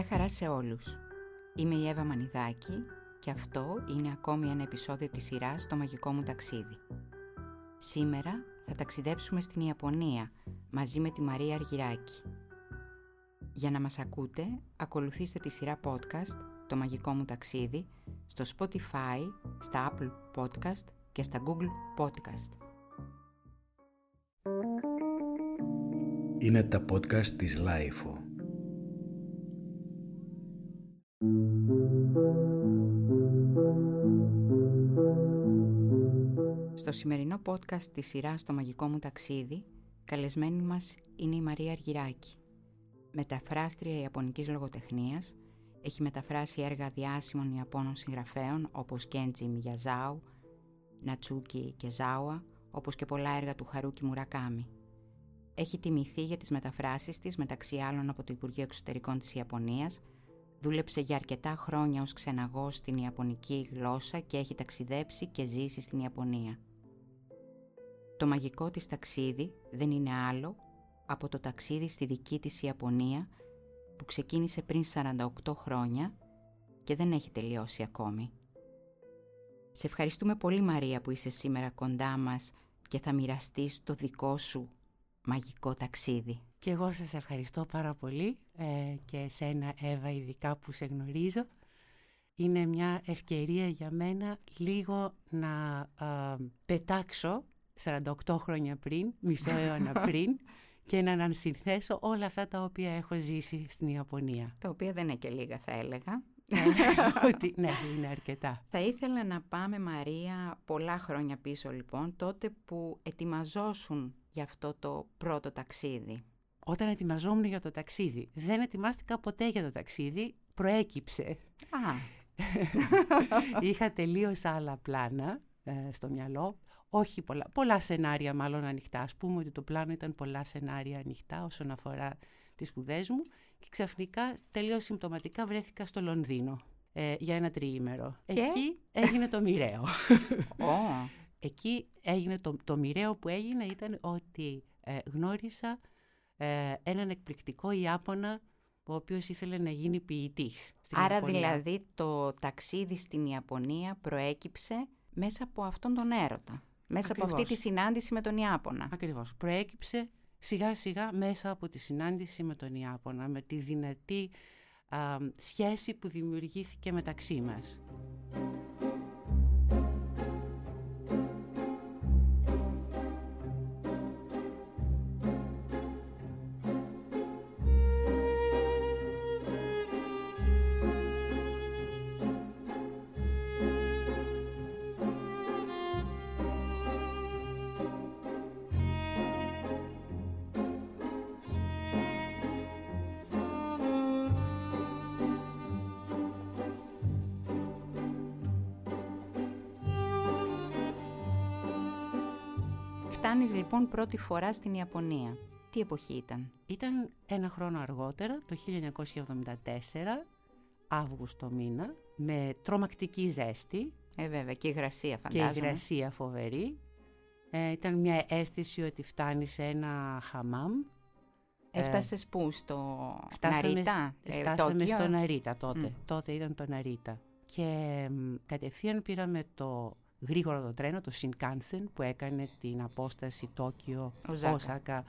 Γεια χαρά σε όλους. Είμαι η Εύα Μανιδάκη και αυτό είναι ακόμη ένα επεισόδιο της σειράς «Το μαγικό μου ταξίδι». Σήμερα θα ταξιδέψουμε στην Ιαπωνία μαζί με τη Μαρία Αργυράκη. Για να μας ακούτε, ακολουθήστε τη σειρά podcast «Το μαγικό μου ταξίδι» στο Spotify, στα Apple Podcast και στα Google Podcast. Είναι τα podcast της LiFO. Podcast της σειράς «Το μαγικό μου ταξίδι» καλεσμένη μας είναι η Μαρία Αργυράκη. Μεταφράστρια Ιαπωνικής λογοτεχνίας, έχει μεταφράσει έργα διάσημων Ιαπώνων συγγραφέων όπως Κέντζι Μιγιαζάουα, Νατσούκι Ικεζάουα, όπως και πολλά έργα του Χαρούκι Μουρακάμι. Έχει τιμηθεί για τις μεταφράσεις της μεταξύ άλλων από το Υπουργείο Εξωτερικών της Ιαπωνίας, δούλεψε για αρκετά χρόνια ως ξεναγός στην Ιαπωνική γλώσσα και έχει ταξιδέψει και ζήσει στην Ιαπωνία. Το μαγικό της ταξίδι δεν είναι άλλο από το ταξίδι στη δική της Ιαπωνία που ξεκίνησε πριν 48 χρόνια και δεν έχει τελειώσει ακόμη. Σε ευχαριστούμε πολύ Μαρία που είσαι σήμερα κοντά μας και θα μοιραστείς το δικό σου μαγικό ταξίδι. Και εγώ σας ευχαριστώ πάρα πολύ ε, και σένα Εύα ειδικά που σε γνωρίζω. Είναι μια ευκαιρία για μένα λίγο να πετάξω 48 χρόνια πριν, μισό αιώνα πριν και να ανασυνθέσω όλα αυτά τα οποία έχω ζήσει στην Ιαπωνία. Τα οποία δεν είναι και λίγα θα έλεγα. Ότι, ναι, είναι αρκετά. Θα ήθελα να πάμε Μαρία πολλά χρόνια πίσω λοιπόν, τότε που ετοιμαζόσουν για αυτό το πρώτο ταξίδι. Όταν ετοιμαζόμουν για το ταξίδι, δεν ετοιμάστηκα ποτέ για το ταξίδι, προέκυψε. Α. Είχα τελείως άλλα πλάνα ε, στο μυαλό. Όχι πολλά, πολλά σενάρια μάλλον ανοιχτά. Ας πούμε ότι το πλάνο ήταν πολλά σενάρια ανοιχτά όσον αφορά τις σπουδές μου και ξαφνικά τελείως συμπτωματικά βρέθηκα στο Λονδίνο ε, για ένα τριήμερο. Εκεί έγινε το μοιραίο. Oh. Εκεί έγινε το, το μοιραίο που έγινε ήταν ότι ε, γνώρισα ε, έναν εκπληκτικό Ιάπωνα ο οποίος ήθελε να γίνει ποιητής. Άρα δηλαδή το ταξίδι στην Ιαπωνία προέκυψε μέσα από αυτόν τον έρωτα. Μέσα από αυτή τη συνάντηση με τον Ιάπωνα. Ακριβώς. Προέκυψε σιγά σιγά μέσα από τη συνάντηση με τον Ιάπωνα, με τη δυνατή σχέση που δημιουργήθηκε μεταξύ μας. Λοιπόν πρώτη φορά στην Ιαπωνία. Τι εποχή ήταν; Ήταν ένα χρόνο αργότερα, το 1974, Αύγουστο μήνα, με τρομακτική ζέστη. Ε βέβαια και υγρασία φαντάζομαι. Και υγρασία φοβερή. Ε, ήταν μια αίσθηση ότι φτάνει σε ένα χαμάμ. Έφτασες ε, πού, στο φτάσαμε, Ναρίτα, ε, Φτάσαμε στο Ναρίτα τότε. Τότε ήταν το Ναρίτα. Και κατευθείαν πήραμε το γρήγορο το τρένο, το Shinkansen, που έκανε την απόσταση Τόκιο-Όσακα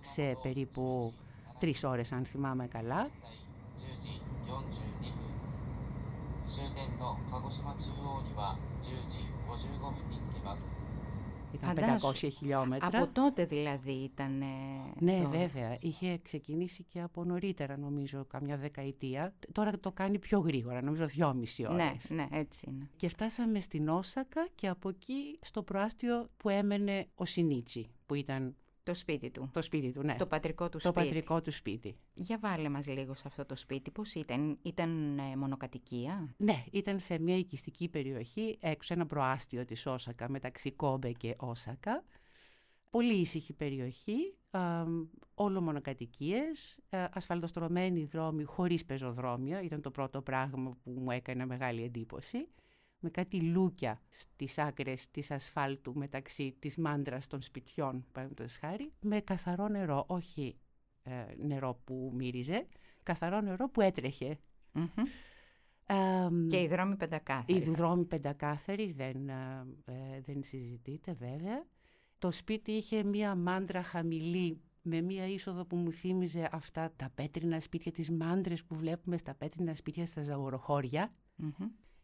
σε περίπου τρεις ώρες, αν θυμάμαι καλά. Ήταν 500 χιλιόμετρα. Από τότε δηλαδή ήταν... Ναι, το... βέβαια. Είχε ξεκινήσει και από νωρίτερα, νομίζω, καμιά δεκαετία. Τώρα το κάνει πιο γρήγορα, νομίζω δυόμιση ώρες. Ναι, ναι, έτσι είναι. Και φτάσαμε στην Όσακα και από εκεί στο προάστιο που έμενε ο Σινίτσι, που ήταν το σπίτι του. Το σπίτι του, ναι. Το πατρικό του το σπίτι. Το πατρικό του σπίτι. Για βάλε μας λίγο σε αυτό το σπίτι. Πώς ήταν, ήταν ε, μονοκατοικία; Ναι, ήταν σε μια οικιστική περιοχή, έξω ένα προάστιο της Όσακα, μεταξύ Κόμπε και Όσακα. Πολύ ήσυχη περιοχή, α, όλο μονοκατοικίες, α, ασφαλτοστρωμένοι δρόμοι χωρίς πεζοδρόμια, ήταν το πρώτο πράγμα που μου έκανε μεγάλη εντύπωση με κάτι λούκια στις άκρες της ασφάλτου μεταξύ της μάντρας των σπιτιών, παραδείγματος χάρη, με καθαρό νερό, όχι ε, νερό που μύριζε, καθαρό νερό που έτρεχε. και οι δρόμοι πεντακάθαροι. Οι δρόμοι πεντακάθαροι δεν, ε, ε, δεν συζητείται βέβαια. Το σπίτι είχε μία μάντρα χαμηλή με μία είσοδο που μου θύμιζε αυτά τα πέτρινα σπίτια, τις μάντρες που βλέπουμε στα πέτρινα σπίτια στα ζαγοροχωρια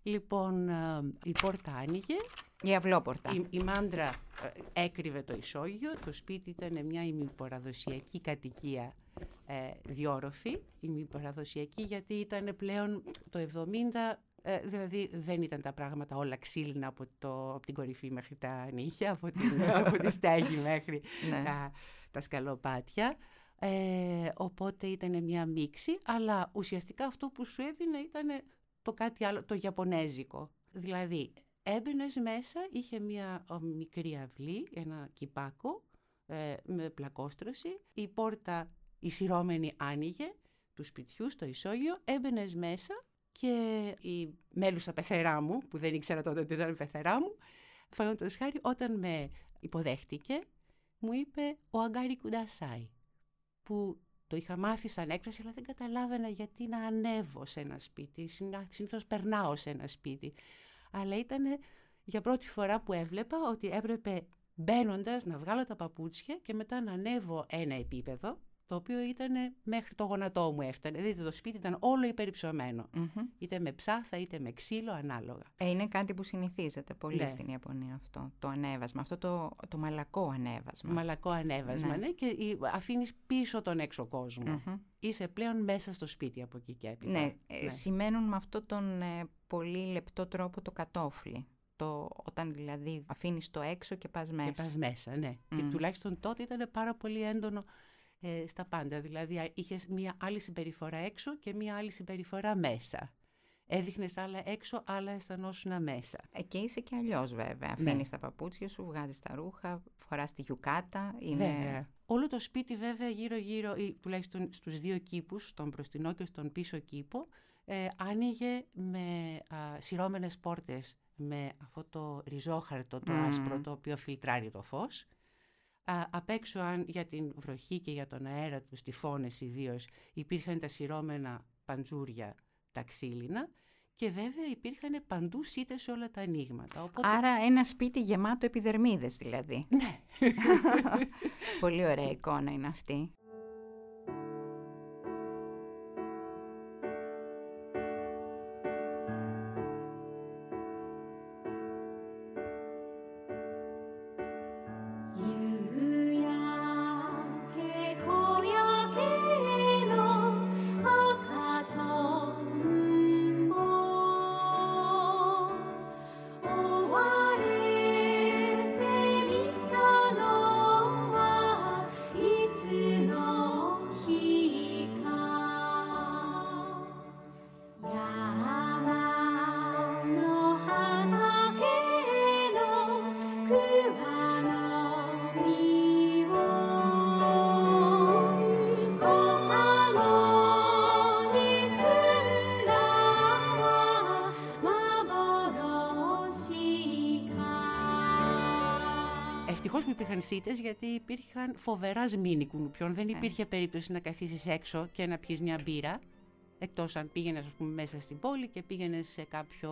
Λοιπόν, ε, η πόρτα άνοιγε. Η αυλόπορτα. Η, η μάντρα ε, έκρυβε το ισόγειο. Το σπίτι ήταν μια ημιπαραδοσιακή κατοικία ε, διόροφη. Ημιπαραδοσιακή γιατί ήταν πλέον το 70... Ε, δηλαδή δεν ήταν τα πράγματα όλα ξύλινα από, το, από την κορυφή μέχρι τα νύχια, από, την, από τη στέγη μέχρι ναι. τα, τα σκαλοπάτια. Ε, οπότε ήταν μια μίξη, αλλά ουσιαστικά αυτό που σου έδινε ήταν το κάτι άλλο, το Ιαπωνέζικο. Δηλαδή, έμπαινες μέσα, είχε μια μικρή αυλή, ένα κυπάκο ε, με πλακόστρωση, η πόρτα η σειρώμενη άνοιγε του σπιτιού στο ισόγειο, έμπαινες μέσα και η μέλουσα πεθερά μου, που δεν ήξερα τότε ότι ήταν πεθερά μου, το χάρη, όταν με υποδέχτηκε, μου είπε «Ο Αγκάρι Κουντασάι», που το είχα μάθει σαν έκφραση, αλλά δεν καταλάβαινα γιατί να ανέβω σε ένα σπίτι. Συνήθως περνάω σε ένα σπίτι. Αλλά ήταν για πρώτη φορά που έβλεπα ότι έπρεπε μπαίνοντας να βγάλω τα παπούτσια και μετά να ανέβω ένα επίπεδο το οποίο ήταν μέχρι το γονατό μου έφτανε. Δείτε, το σπίτι ήταν όλο υπερυψωμένο. Είτε με ψάθα, είτε με ξύλο, ανάλογα. Ε, είναι κάτι που συνηθίζεται πολύ ναι. στην Ιαπωνία αυτό, το ανέβασμα. Αυτό το, το μαλακό ανέβασμα. Μαλακό ανέβασμα, ναι. ναι και αφήνεις πίσω τον έξω κόσμο. Είσαι πλέον μέσα στο σπίτι από εκεί και έπειτα. Ναι, ε, ναι. σημαίνουν με αυτό τον ε, πολύ λεπτό τρόπο το κατόφλι. Το, όταν δηλαδή αφήνεις το έξω και πας μέσα. Και πας μέσα, ναι. Και τουλάχιστον τότε ήταν πάρα πολύ έντονο ε, στα πάντα. Δηλαδή είχες μία άλλη συμπεριφορά έξω και μία άλλη συμπεριφορά μέσα. Έδειχνες άλλα έξω, άλλα αισθανόσουν μέσα. Εκεί είσαι και αλλιώς βέβαια. Αφήνεις ναι. τα παπούτσια σου, βγάζεις τα ρούχα, φοράς τη γιουκάτα. Είναι... Όλο το σπίτι βέβαια γύρω-γύρω, ή τουλάχιστον στους δύο κήπους, στον μπροστινό και στον πίσω κήπο, ε, άνοιγε με α, σειρώμενες πόρτες με αυτό το ριζόχαρτο, το άσπρο, το οποίο φιλτράρει το φως απ' έξω αν για την βροχή και για τον αέρα τους τυφώνες ιδίως υπήρχαν τα σειρώμενα παντζούρια τα ξύλινα και βέβαια υπήρχαν παντού σίτες σε όλα τα ανοίγματα. Οπότε... Άρα ένα σπίτι γεμάτο επιδερμίδες δηλαδή. Ναι. Πολύ ωραία εικόνα είναι αυτή. Γιατί υπήρχαν φοβερά σμήνη κουνουπιών. Δεν ναι. υπήρχε περίπτωση να καθίσεις έξω και να πιεις μια μπύρα. Εκτός αν πήγαινες ας πούμε, μέσα στην πόλη και πήγαινες σε κάποιο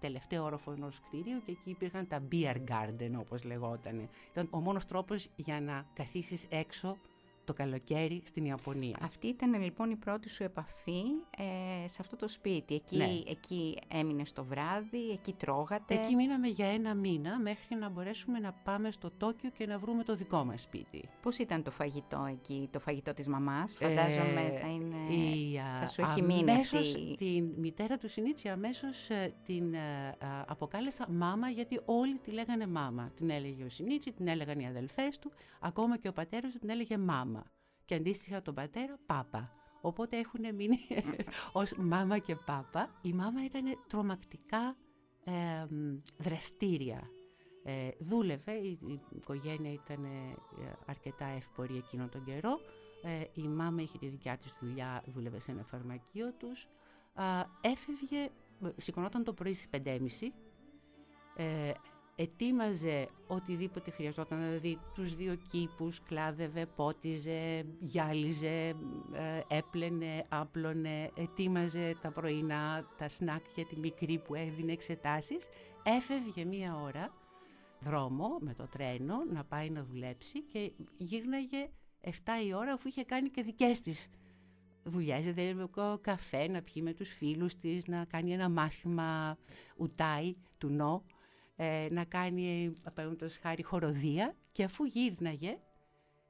τελευταίο όροφο ενός κτίριου και εκεί υπήρχαν τα beer garden όπως λεγόταν. Ήταν ο μόνος τρόπος για να καθίσεις έξω το καλοκαίρι στην Ιαπωνία. Αυτή ήταν λοιπόν η πρώτη σου επαφή ε, σε αυτό το σπίτι. Εκεί, ναι. εκεί έμεινες το βράδυ, εκεί τρώγατε. Εκεί μείναμε για ένα μήνα μέχρι να μπορέσουμε να πάμε στο Τόκιο και να βρούμε το δικό μας σπίτι. Πώς ήταν το φαγητό εκεί, το φαγητό της μαμάς, φαντάζομαι ε, θα είναι... Η, θα σου έχει μείνει αυτή... την μητέρα του Σινίτσι αμέσως ε, την ε, αποκάλεσα μάμα γιατί όλοι τη λέγανε μάμα. Την έλεγε ο Σινίτσι, την έλεγαν οι αδελφές του, ακόμα και ο πατέρας του την έλεγε μάμα και αντίστοιχα τον πατέρα πάπα. Οπότε έχουν μείνει ως μάμα και πάπα. Η μάμα ήταν τρομακτικά ε, δραστήρια. Ε, δούλευε, η, η οικογένεια ήταν ε, αρκετά εύπορη εκείνον τον καιρό. Ε, η μάμα είχε τη δικιά της δουλειά, δούλευε σε ένα φαρμακείο τους. έφευγε, σηκωνόταν το πρωί στις 5.30, ε, ετοίμαζε οτιδήποτε χρειαζόταν, δηλαδή τους δύο κήπους, κλάδευε, πότιζε, γυάλιζε, ε, έπλαινε, άπλωνε, ετοίμαζε τα πρωινά, τα σνακ για τη μικρή που έδινε εξετάσεις, έφευγε μία ώρα δρόμο με το τρένο να πάει να δουλέψει και γύρναγε 7 η ώρα αφού είχε κάνει και δικές της δουλειές, δηλαδή καφέ να πιει με τους φίλους της, να κάνει ένα μάθημα ουτάι του νο, ε, να κάνει απαραίτητος χάρη χοροδία και αφού γύρναγε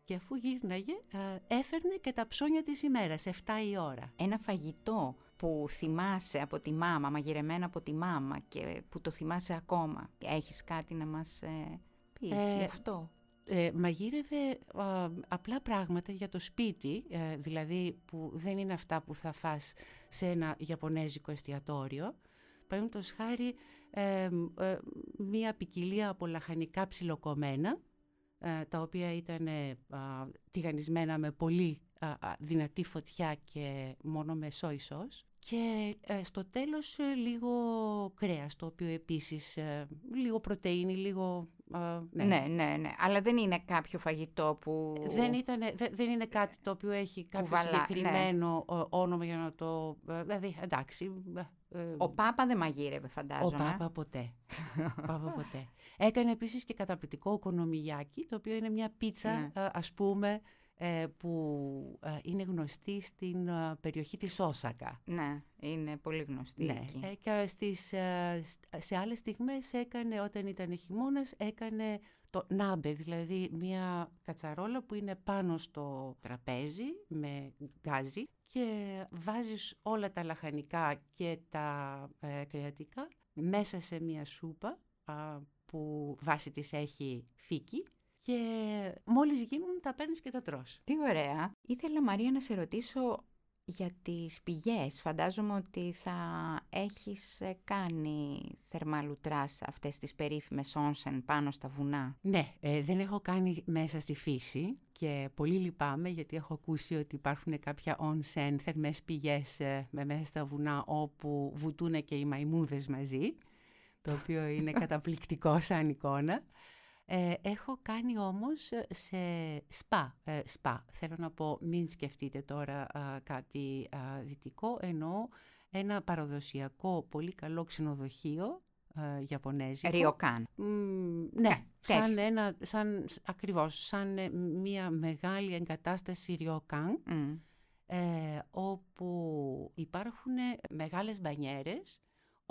και αφού γύρναγε ε, έφερνε και τα ψώνια της ημέρας, 7 η ώρα. Ένα φαγητό που θυμάσαι από τη μάμα, μαγειρεμένα από τη μάμα και που το θυμάσαι ακόμα. Έχεις κάτι να μας ε, πεις ε, αυτό; Ε, μαγείρευε απλά πράγματα για το σπίτι, ε, δηλαδή που δεν είναι αυτά που θα φας σε ένα Ιαπωνέζικο εστιατόριο. Παραδείγματο χάρη ε, μία ποικιλία από λαχανικά ψιλοκομμένα, τα οποία ήταν τηγανισμένα με πολύ δυνατή φωτιά και μόνο με σόι σος. Και ε, στο τέλος ε, λίγο κρέας, το οποίο επίσης ε, λίγο πρωτεΐνη, λίγο... ναι. ναι. ναι, ναι, Αλλά δεν είναι κάποιο φαγητό που... Δεν, ήτανε, δεν είναι κάτι το οποίο έχει κάποιο βαλά, ναι. συγκεκριμένο όνομα για να το... Δηλαδή, εντάξει... Ο Πάπα δεν μαγείρευε, φαντάζομαι. Ο Πάπα ποτέ. Πάπα ποτέ. Έκανε επίσης και καταπληκτικό οικονομιάκι, το οποίο είναι μια πίτσα, ναι. ας πούμε, ε, που ε, είναι γνωστή στην ε, περιοχή της Όσακα. Ναι, είναι πολύ γνωστή ναι. εκεί. Και στις, σε άλλες στιγμές έκανε, όταν ήταν χειμώνας, έκανε το νάμπε, δηλαδή μια κατσαρόλα που είναι πάνω στο τραπέζι με γκάζι και βάζεις όλα τα λαχανικά και τα κρεατικά μέσα σε μια σούπα που βάση της έχει φύκη και μόλις γίνουν τα παίρνεις και τα τρως. Τι ωραία. Ήθελα Μαρία να σε ρωτήσω για τις πηγές. Φαντάζομαι ότι θα έχεις ε, κάνει θερμαλουτράς αυτές τις περίφημες όνσεν πάνω στα βουνά. Ναι, ε, δεν έχω κάνει μέσα στη φύση και πολύ λυπάμαι γιατί έχω ακούσει ότι υπάρχουν κάποια όνσεν θερμές πηγές ε, με μέσα στα βουνά όπου βουτούν και οι μαϊμούδες μαζί, το οποίο είναι καταπληκτικό σαν εικόνα. Ε, έχω κάνει όμως ε, σε σπα, ε, σπα. Θέλω να πω μην σκεφτείτε τώρα κάτι δυτικό, εννοώ ένα παραδοσιακό πολύ καλό ξενοδοχείο Ιαπωνέζικο. Ριοκάν. ναι, σαν ένα, σαν, ακριβώς, σαν μια μεγάλη εγκατάσταση ριοκάν, όπου υπάρχουν μεγάλες μπανιέρες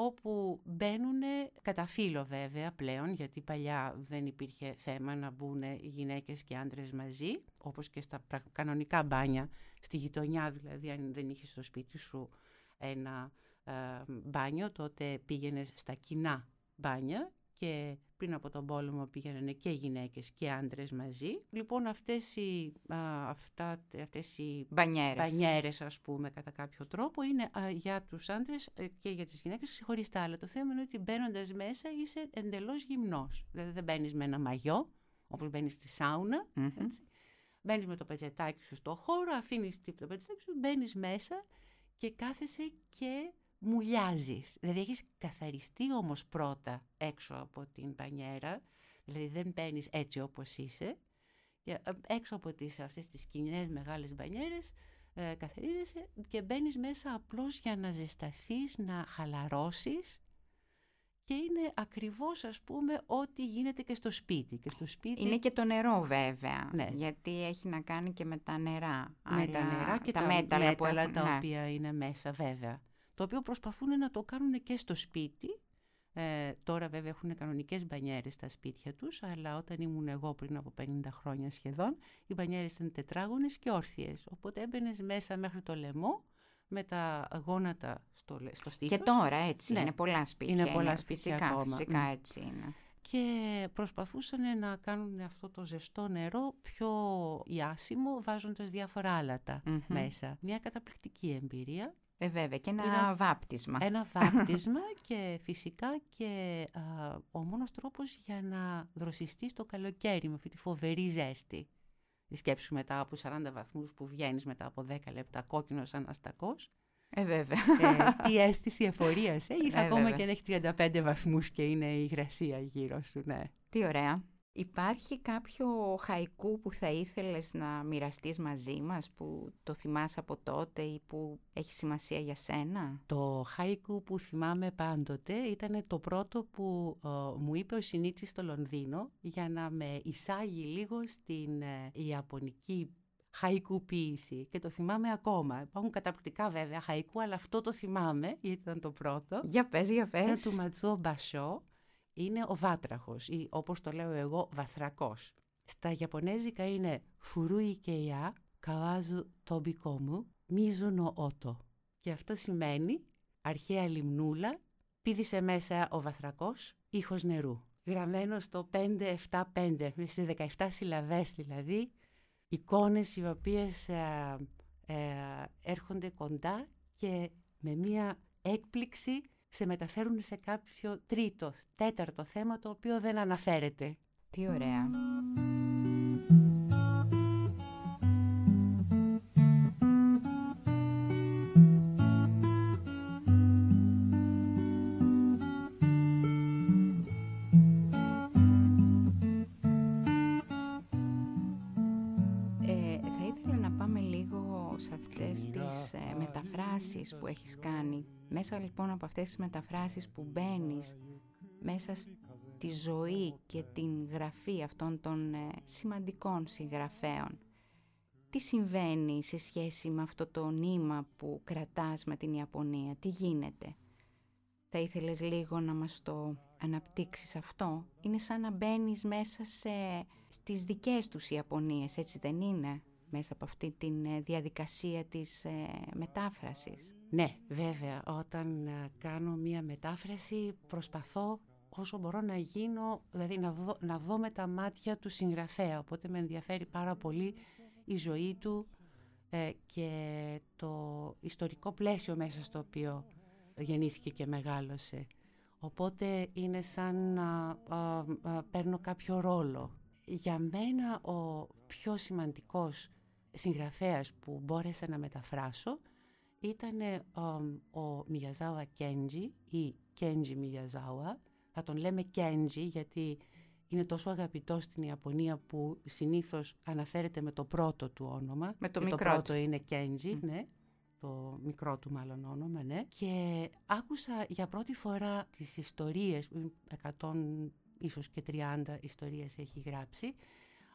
όπου μπαίνουν κατά φύλλο βέβαια πλέον, γιατί παλιά δεν υπήρχε θέμα να μπουν γυναίκες και άντρες μαζί, όπως και στα κανονικά μπάνια, στη γειτονιά δηλαδή, αν δεν είχες στο σπίτι σου ένα ε, μπάνιο, τότε πήγαινες στα κοινά μπάνια και πριν από τον πόλεμο πήγαιναν και γυναίκες και άντρες μαζί. Λοιπόν αυτές οι, α, αυτά, αυτές οι μπανιέρες. μπανιέρες ας πούμε κατά κάποιο τρόπο είναι για τους άντρες ε, και για τις γυναίκες ξεχωριστά. Αλλά το θέμα είναι ότι μπαίνοντας μέσα είσαι εντελώς γυμνός. Δηλαδή δεν μπαίνεις με ένα μαγιό όπως μπαίνεις στη σαουνα έτσι. Μπαίνεις με το πετσετάκι σου στο χώρο, αφήνεις το πετσετάκι σου, μπαίνεις μέσα και κάθεσαι και μουλιάζεις. Δηλαδή έχεις καθαριστεί όμως πρώτα έξω από την πανιέρα, δηλαδή δεν μπαίνει έτσι όπως είσαι, και ε, έξω από τις, αυτές τις κοινές μεγάλες μπανιέρες ε, καθαρίζεσαι και μπαίνεις μέσα απλώς για να ζεσταθείς, να χαλαρώσεις και είναι ακριβώς ας πούμε ό,τι γίνεται και στο σπίτι. Και στο σπίτι... Είναι και το νερό βέβαια, ναι. γιατί έχει να κάνει και με τα νερά. Με τα νερά και τα, μέταλλα, που έχουν, τα ναι. οποία είναι μέσα βέβαια το οποίο προσπαθούν να το κάνουν και στο σπίτι. Ε, τώρα βέβαια έχουν κανονικές μπανιέρες στα σπίτια τους, αλλά όταν ήμουν εγώ πριν από 50 χρόνια σχεδόν, οι μπανιέρες ήταν τετράγωνες και όρθιες. Οπότε έμπαινες μέσα μέχρι το λαιμό, με τα γόνατα στο, στο στήθος. Και τώρα έτσι, ναι. είναι πολλά σπίτια. Είναι πολλά σπίτια φυσικά, ακόμα. Φυσικά έτσι είναι. Και προσπαθούσαν να κάνουν αυτό το ζεστό νερό πιο ιάσιμο, βάζοντας διάφορα μέσα. Μια καταπληκτική εμπειρία. Ε, βέβαια, και ένα, βάπτισμα. Ένα βάπτισμα και φυσικά και ο μόνος τρόπος για να δροσιστείς το καλοκαίρι με αυτή τη φοβερή ζέστη. Η σκέψη μετά από 40 βαθμούς που βγαίνεις μετά από 10 λεπτά κόκκινος σαν αστακός. Ε, βέβαια. Ε, τι αίσθηση εφορίας έχεις, Ε, ακόμα βέβαια. και αν έχει 35 βαθμούς και είναι η υγρασία γύρω σου, ναι. Τι ωραία. Υπάρχει κάποιο χαϊκού που θα ήθελες να μοιραστείς μαζί μας, που το θυμάσαι από τότε ή που έχει σημασία για σένα; Το χάικου που θυμάμαι πάντοτε ήταν το πρώτο που ε, μου είπε ο Σινίτσι στο Λονδίνο για να με εισάγει λίγο στην ε, ιαπωνική χαϊκού ποίηση και το θυμάμαι ακόμα. Υπάρχουν καταπληκτικά βέβαια χαϊκού, αλλά αυτό το θυμάμαι γιατί ήταν το πρώτο. Για πες, για Είναι πες. του Ματζό Μπασό, είναι ο βάτραχος ή όπως το λέω εγώ βαθρακός. Στα Ιαπωνέζικα είναι φουρούι και ιά, καβάζου τόμπικο μου, μίζουνο ότο. Και αυτό σημαίνει αρχαία λιμνούλα, πήδησε μέσα ο βαθρακός, ήχος νερού. Γραμμένο στο 5-7-5, σε 17 συλλαβές δηλαδή, εικόνες οι οποίες ε, ε, έρχονται κοντά και με μία έκπληξη σε μεταφέρουν σε κάποιο τρίτο, τέταρτο θέμα το οποίο δεν αναφέρεται. Τι ωραία. Αυτές τις ε, μεταφράσεις που έχεις κάνει. Μέσα λοιπόν από αυτές τις μεταφράσεις που μπαίνεις μέσα στη ζωή και την γραφή αυτών των ε, σημαντικών συγγραφέων. Τι συμβαίνει σε σχέση με αυτό το νήμα που κρατάς με την Ιαπωνία, τι γίνεται; Θα ήθελες λίγο να μας το αναπτύξεις αυτό; Είναι σαν να μπαίνεις μέσα σε, στις δικές τους Ιαπωνίες, έτσι δεν είναι, μέσα από αυτή τη διαδικασία της ε, μετάφρασης. Ναι, βέβαια, όταν ε, κάνω μία μετάφραση προσπαθώ όσο μπορώ να γίνω, δηλαδή να δω, να δω με τα μάτια του συγγραφέα. Οπότε με ενδιαφέρει πάρα πολύ η ζωή του ε, και το ιστορικό πλαίσιο μέσα στο οποίο γεννήθηκε και μεγάλωσε. Οπότε είναι σαν να α, α, παίρνω κάποιο ρόλο. Για μένα ο πιο σημαντικός συγγραφέας που μπόρεσα να μεταφράσω ήταν ο Μιαζάουα Κέντζι ή Κέντζι Μιαζάουα. Θα τον λέμε Κέντζι γιατί είναι τόσο αγαπητό στην Ιαπωνία που συνήθως αναφέρεται με το πρώτο του όνομα. Με το Και μικρό το πρώτο του. είναι Κέντζι, ναι. Το μικρό του μάλλον όνομα, ναι. Και άκουσα για πρώτη φορά τις ιστορίες, 100 ίσως και 30 ιστορίες έχει γράψει.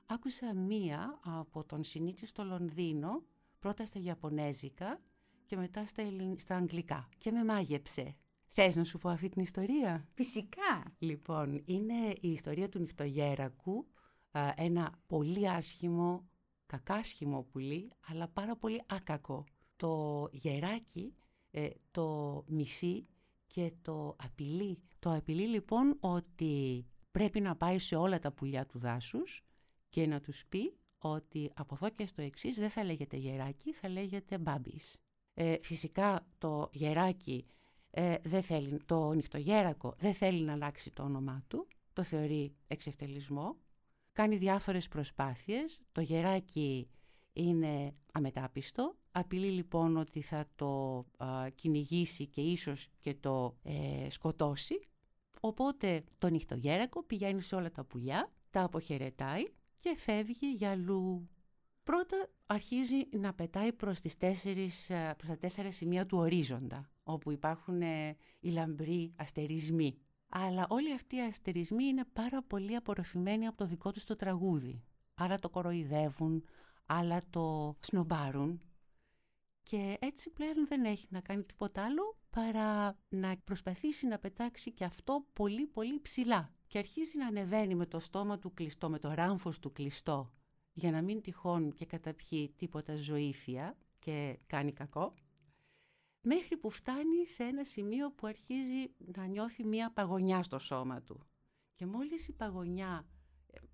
Άκουσα μία από τον Σινίτσι στο Λονδίνο, πρώτα στα Ιαπωνέζικα και μετά στα, Ελλην... στα Αγγλικά. Και με μάγεψε. Θες να σου πω αυτή την ιστορία; Φυσικά. Λοιπόν, είναι η ιστορία του νυχτογέρακου, α, ένα πολύ άσχημο, κακάσχημο πουλί, αλλά πάρα πολύ άκακο. Το γεράκι ε, το μισεί και το απειλεί. Το απειλεί λοιπόν ότι πρέπει να πάει σε όλα τα πουλιά του δάσους και να τους πει ότι από εδώ και στο εξής δεν θα λέγεται γεράκι, θα λέγεται μπάμπης. Ε, φυσικά το γεράκι ε, δεν θέλει, το νυχτογέρακο δεν θέλει να αλλάξει το όνομά του, το θεωρεί εξευτελισμό, κάνει διάφορες προσπάθειες, το γεράκι είναι αμετάπιστο, απειλεί λοιπόν ότι θα το α, κυνηγήσει και ίσως και το ε, σκοτώσει, οπότε το νυχτογέρακο πηγαίνει σε όλα τα πουλιά, τα αποχαιρετάει και φεύγει για αλλού. Πρώτα αρχίζει να πετάει προς, τις τέσσερις, ε, προς τα τέσσερα σημεία του ορίζοντα, όπου υπάρχουν ε, οι λαμπροί αστερισμοί. Αλλά όλοι αυτοί οι αστερισμοί είναι πάρα πολύ απορροφημένοι από το δικό τους το τραγούδι. Άρα το κοροϊδεύουν, άλλα το σνομπάρουν και έτσι πλέον δεν έχει να κάνει τίποτα άλλο παρά να προσπαθήσει να πετάξει και αυτό πολύ πολύ ψηλά και αρχίζει να ανεβαίνει με το στόμα του κλειστό, με το ράμφος του κλειστό για να μην τυχόν και καταπιεί τίποτα ζωήφια και κάνει κακό μέχρι που φτάνει σε ένα σημείο που αρχίζει να νιώθει μία παγωνιά στο σώμα του. Και μόλις η παγωνιά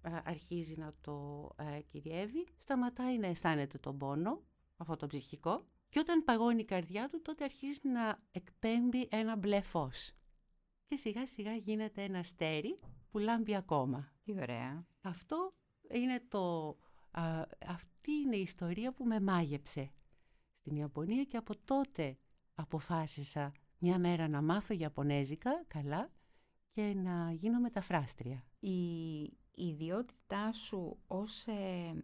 ε, αρχίζει να το ε, κυριεύει, σταματάει να αισθάνεται τον πόνο, αυτό το ψυχικό, και όταν παγώνει η καρδιά του, τότε αρχίζει να εκπέμπει ένα μπλε φως. Και σιγά σιγά γίνεται ένα αστέρι που λάμπει ακόμα. Τι ωραία. Αυτό είναι το, α, αυτή είναι η ιστορία που με μάγεψε στην Ιαπωνία και από τότε αποφάσισα μια μέρα να μάθω Ιαπωνέζικα καλά και να γίνω μεταφράστρια. Η ιδιότητά σου ως ε,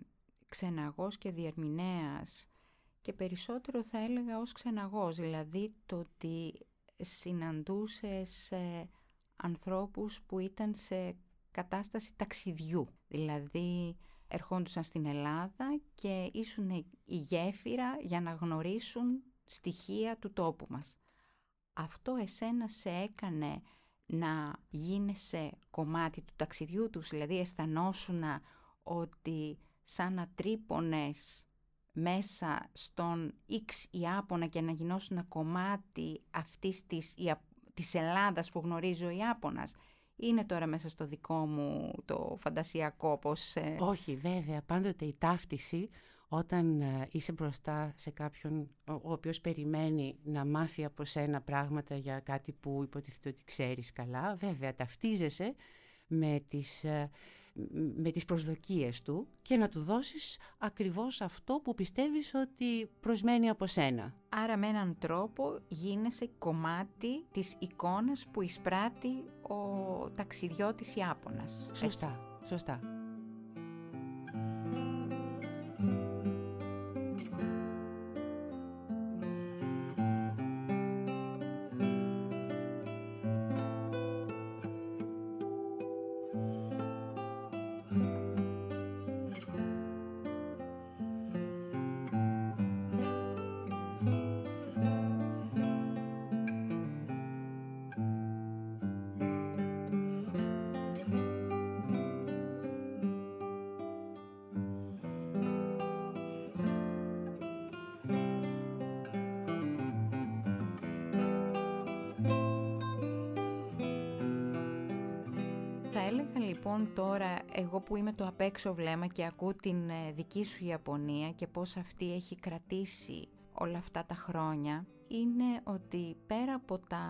ξεναγός και διερμηνέας και περισσότερο θα έλεγα ως ξεναγός, δηλαδή το ότι συναντούσες ε, ανθρώπους που ήταν σε κατάσταση ταξιδιού, δηλαδή ερχόντουσαν στην Ελλάδα και ήσουν η γέφυρα για να γνωρίσουν στοιχεία του τόπου μας. Αυτό εσένα σε έκανε να γίνεσαι κομμάτι του ταξιδιού τους, δηλαδή αισθανόσουν ότι σαν να τρύπωνες μέσα στον X Ιάπωνα και να γινώσουν κομμάτι αυτής της, της Ελλάδας που γνωρίζει ο Ιάπωνας. Είναι τώρα μέσα στο δικό μου το φαντασιακό πώς... Ε, Όχι βέβαια, πάντοτε η ταύτιση όταν ε, είσαι μπροστά σε κάποιον ο οποίος περιμένει να μάθει από σένα πράγματα για κάτι που υποτίθεται ότι ξέρεις καλά, βέβαια ταυτίζεσαι με τις, ε, με τις προσδοκίες του και να του δώσεις ακριβώς αυτό που πιστεύεις ότι προσμένει από σένα. Άρα με έναν τρόπο γίνεσαι κομμάτι της εικόνας που εισπράττει ο ταξιδιώτης Ιάπωνας. Σωστά, σωστά. Που είμαι το απ' έξω βλέμμα και ακούω την ε, δική σου Ιαπωνία και πώς αυτή έχει κρατήσει όλα αυτά τα χρόνια είναι ότι πέρα από, τα,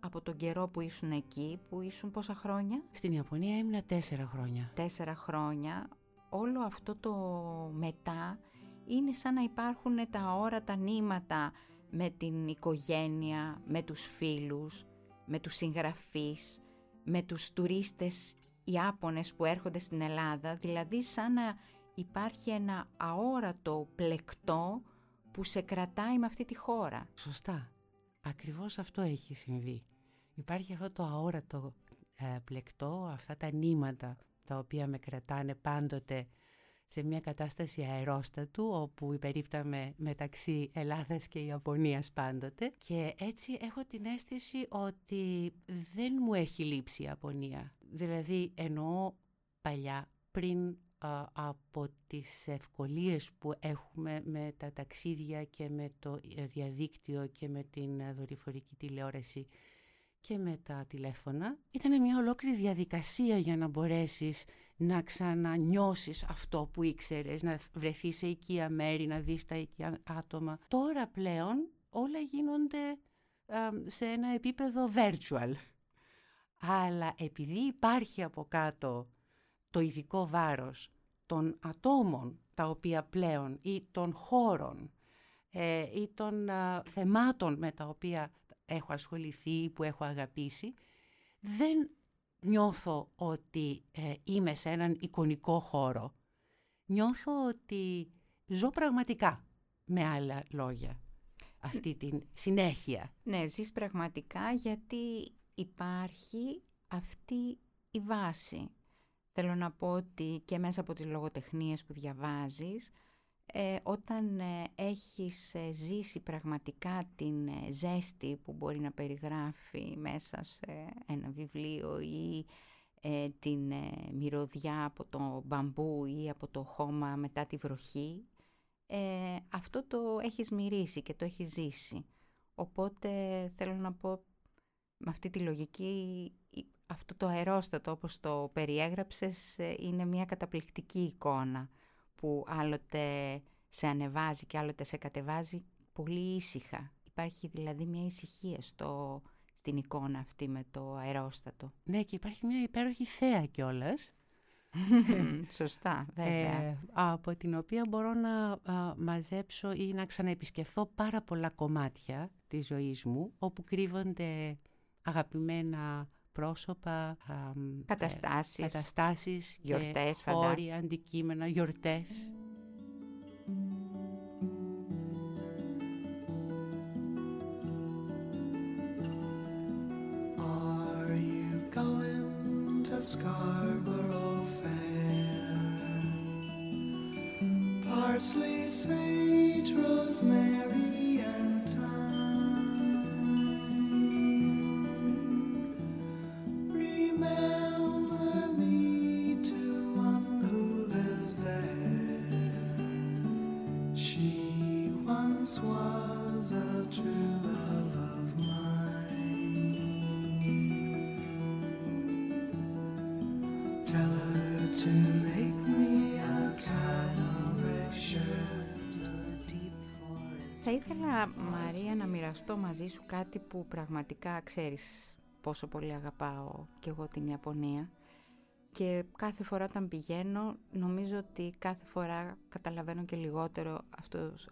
από τον καιρό που ήσουν εκεί, που ήσουν πόσα χρόνια; Στην Ιαπωνία ήμουν τέσσερα χρόνια. Τέσσερα χρόνια. Όλο αυτό το μετά είναι σαν να υπάρχουν τα όρατα νήματα με την οικογένεια, με τους φίλους, με τους συγγραφείς, με τους τουρίστες Ιάπωνες που έρχονται στην Ελλάδα, δηλαδή σαν να υπάρχει ένα αόρατο πλεκτό που σε κρατάει με αυτή τη χώρα. Σωστά. Ακριβώς αυτό έχει συμβεί. Υπάρχει αυτό το αόρατο ε, πλεκτό, αυτά τα νήματα τα οποία με κρατάνε πάντοτε σε μια κατάσταση αερόστατου όπου υπερίπταμε μεταξύ Ελλάδας και Ιαπωνίας πάντοτε και έτσι έχω την αίσθηση ότι δεν μου έχει λείψει η Ιαπωνία. Δηλαδή εννοώ παλιά πριν από τις ευκολίες που έχουμε με τα ταξίδια και με το ε, διαδίκτυο και με την ε, δορυφορική τηλεόραση και με τα τηλέφωνα. Ήταν μια ολόκληρη διαδικασία για να μπορέσεις να ξανανιώσεις αυτό που ήξερες, να βρεθείς σε οικία μέρη, να δεις τα οικία άτομα. Τώρα πλέον όλα γίνονται σε ένα επίπεδο virtual. Αλλά επειδή υπάρχει από κάτω το ειδικό βάρος των ατόμων τα οποία πλέον ή των χώρων ε, ή των θεμάτων με τα οποία έχω ασχοληθεί ή που έχω αγαπήσει, δεν νιώθω ότι ε, είμαι σε έναν εικονικό χώρο. Νιώθω ότι ζω πραγματικά, με άλλα λόγια, αυτή την συνέχεια. Ναι, ζεις πραγματικά γιατί υπάρχει αυτή η βάση. Θέλω να πω ότι και μέσα από τις λογοτεχνίες που διαβάζεις, ε, όταν ε, έχεις ε, ζήσει πραγματικά την ε, ζέστη που μπορεί να περιγράφει μέσα σε ένα βιβλίο ή την μυρωδιά από το μπαμπού ή από το χώμα μετά τη βροχή, αυτό το έχεις μυρίσει και το έχεις ζήσει. Οπότε θέλω να πω με αυτή τη λογική αυτό το αερόστατο όπως το περιέγραψες είναι μια καταπληκτική εικόνα που άλλοτε σε ανεβάζει και άλλοτε σε κατεβάζει πολύ ήσυχα. Υπάρχει δηλαδή μια ησυχία στο, στην εικόνα αυτή με το αερόστατο. Ναι και υπάρχει μια υπέροχη θέα κιόλας. Σωστά, βέβαια. Ε, από την οποία μπορώ να μαζέψω ή να ξαναεπισκεφθώ πάρα πολλά κομμάτια της ζωής μου, όπου κρύβονται αγαπημένα πρόσωπα, καταστάσεις, ε, καταστάσεις γιορτές, και χώροι, αντικείμενα, γιορτές. Are you going to Scarborough Fair? Parsley, sage, rosemary Θα ήθελα, Μαρία, να μοιραστώ μαζί σου κάτι που πραγματικά ξέρεις πόσο πολύ αγαπάω και εγώ την Ιαπωνία. Και κάθε φορά όταν πηγαίνω, νομίζω ότι κάθε φορά καταλαβαίνω και λιγότερο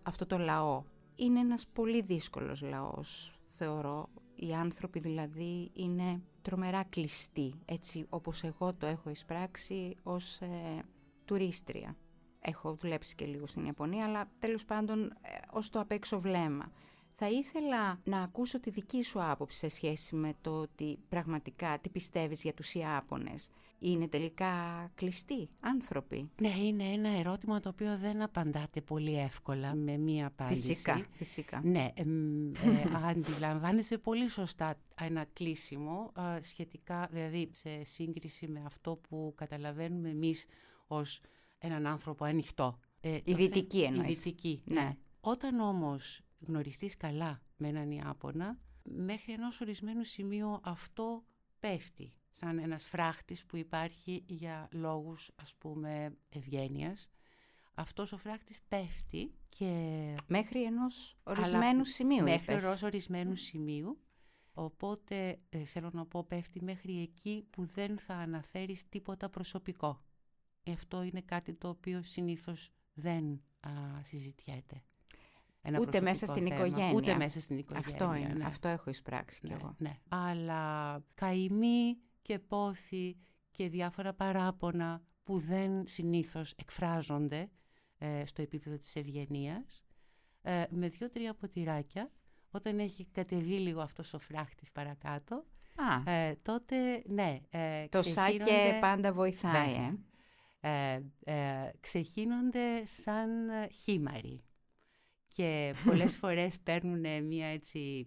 αυτό το λαό. Είναι ένας πολύ δύσκολος λαός, θεωρώ. Οι άνθρωποι δηλαδή είναι τρομερά κλειστοί, έτσι όπως εγώ το έχω εισπράξει ως ε, τουρίστρια έχω δουλέψει και λίγο στην Ιαπωνία, αλλά τέλος πάντων ε, ως το απ' έξω βλέμμα. Θα ήθελα να ακούσω τη δική σου άποψη σε σχέση με το ότι πραγματικά τι πιστεύεις για τους Ιάπωνες. Είναι τελικά κλειστοί άνθρωποι; Ναι, είναι ένα ερώτημα το οποίο δεν απαντάτε πολύ εύκολα με μία απάντηση. Φυσικά, φυσικά. Ναι, ε, αντιλαμβάνεσαι πολύ σωστά ένα κλείσιμο σχετικά, δηλαδή σε σύγκριση με αυτό που καταλαβαίνουμε εμείς ως έναν άνθρωπο ανοιχτό. Ε, η δυτική εννοείς. Η δυτική, ναι. ναι. Όταν όμως γνωριστείς καλά με έναν Ιάπωνα, μέχρι ενός ορισμένου σημείου αυτό πέφτει σαν ένας φράχτης που υπάρχει για λόγους ας πούμε ευγένειας. Αυτός ο φράχτης πέφτει και... Μέχρι ενός ορισμένου σημείου Μέχρι ενός ορισμένου σημείου. Οπότε ε, θέλω να πω πέφτει μέχρι εκεί που δεν θα αναφέρεις τίποτα προσωπικό. Αυτό είναι κάτι το οποίο συνήθως δεν α, συζητιέται. Ένα ούτε μέσα στην οικογένεια. Ούτε μέσα στην οικογένεια. Αυτό, είναι, ναι. αυτό έχω εισπράξει ναι, κι εγώ. Ναι. Αλλά καημοί και πόθη και διάφορα παράπονα που δεν συνήθως εκφράζονται ε, στο επίπεδο της ευγενίας. Ε, με δύο-τρία ποτηράκια, όταν έχει κατεβεί λίγο αυτός ο φράχτης παρακάτω, ε, τότε ναι. Ε, το σάκε πάντα βοηθάει. Ε ε, ε, ξεχύνονται σαν χήμαροι και πολλές φορές παίρνουν μια έτσι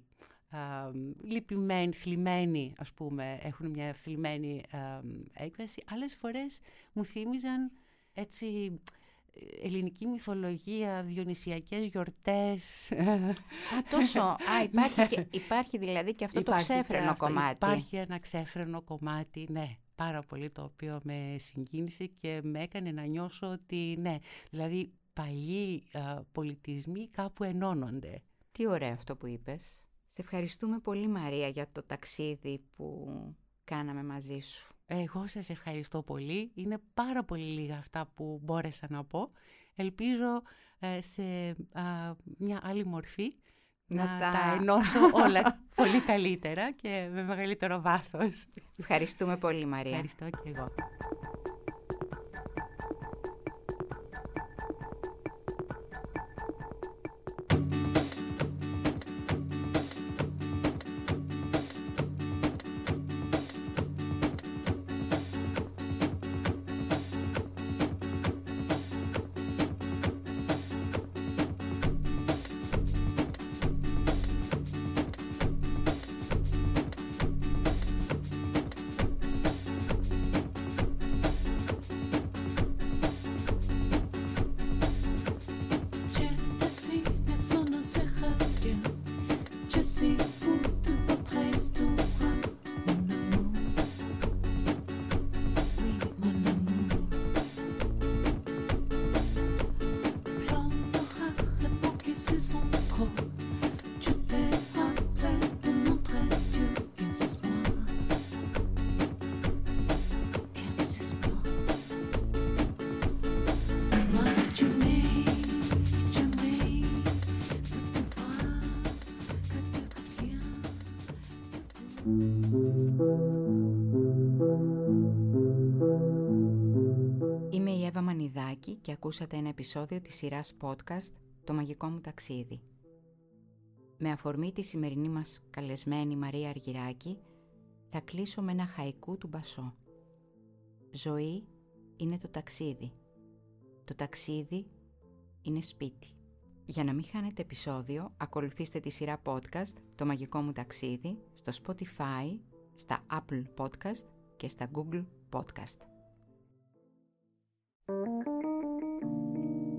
α, λυπημένη, θλιμμένη ας πούμε, έχουν μια θλιμμένη έκβαση. Άλλες φορές μου θύμιζαν έτσι ελληνική μυθολογία, διονυσιακές γιορτές. Α, τόσο. Α, υπάρχει, και, υπάρχει δηλαδή και αυτό το ξέφρενο κομμάτι. Υπάρχει ένα ξέφρενο κομμάτι, ναι πάρα πολύ το οποίο με συγκίνησε και με έκανε να νιώσω ότι ναι, δηλαδή παλιοί πολιτισμοί κάπου ενώνονται. Τι ωραίο αυτό που είπες. Σε ευχαριστούμε πολύ Μαρία για το ταξίδι που κάναμε μαζί σου. Εγώ σας ευχαριστώ πολύ. Είναι πάρα πολύ λίγα αυτά που μπόρεσα να πω. Ελπίζω ε, σε μια άλλη μορφή να, τα... τα ενώσω όλα πολύ καλύτερα και με μεγαλύτερο βάθος. Ευχαριστούμε πολύ Μαρία. Ευχαριστώ και εγώ. Μανιδάκη και ακούσατε ένα επεισόδιο της σειράς podcast «Το μαγικό μου ταξίδι». Με αφορμή τη σημερινή μας καλεσμένη Μαρία Αργυράκη, θα κλείσω με ένα χαϊκού του Μπασό. Ζωή είναι το ταξίδι. Το ταξίδι είναι σπίτι. Για να μην χάνετε επεισόδιο, ακολουθήστε τη σειρά podcast «Το μαγικό μου ταξίδι» στο Spotify, στα Apple Podcast και στα Google Podcast.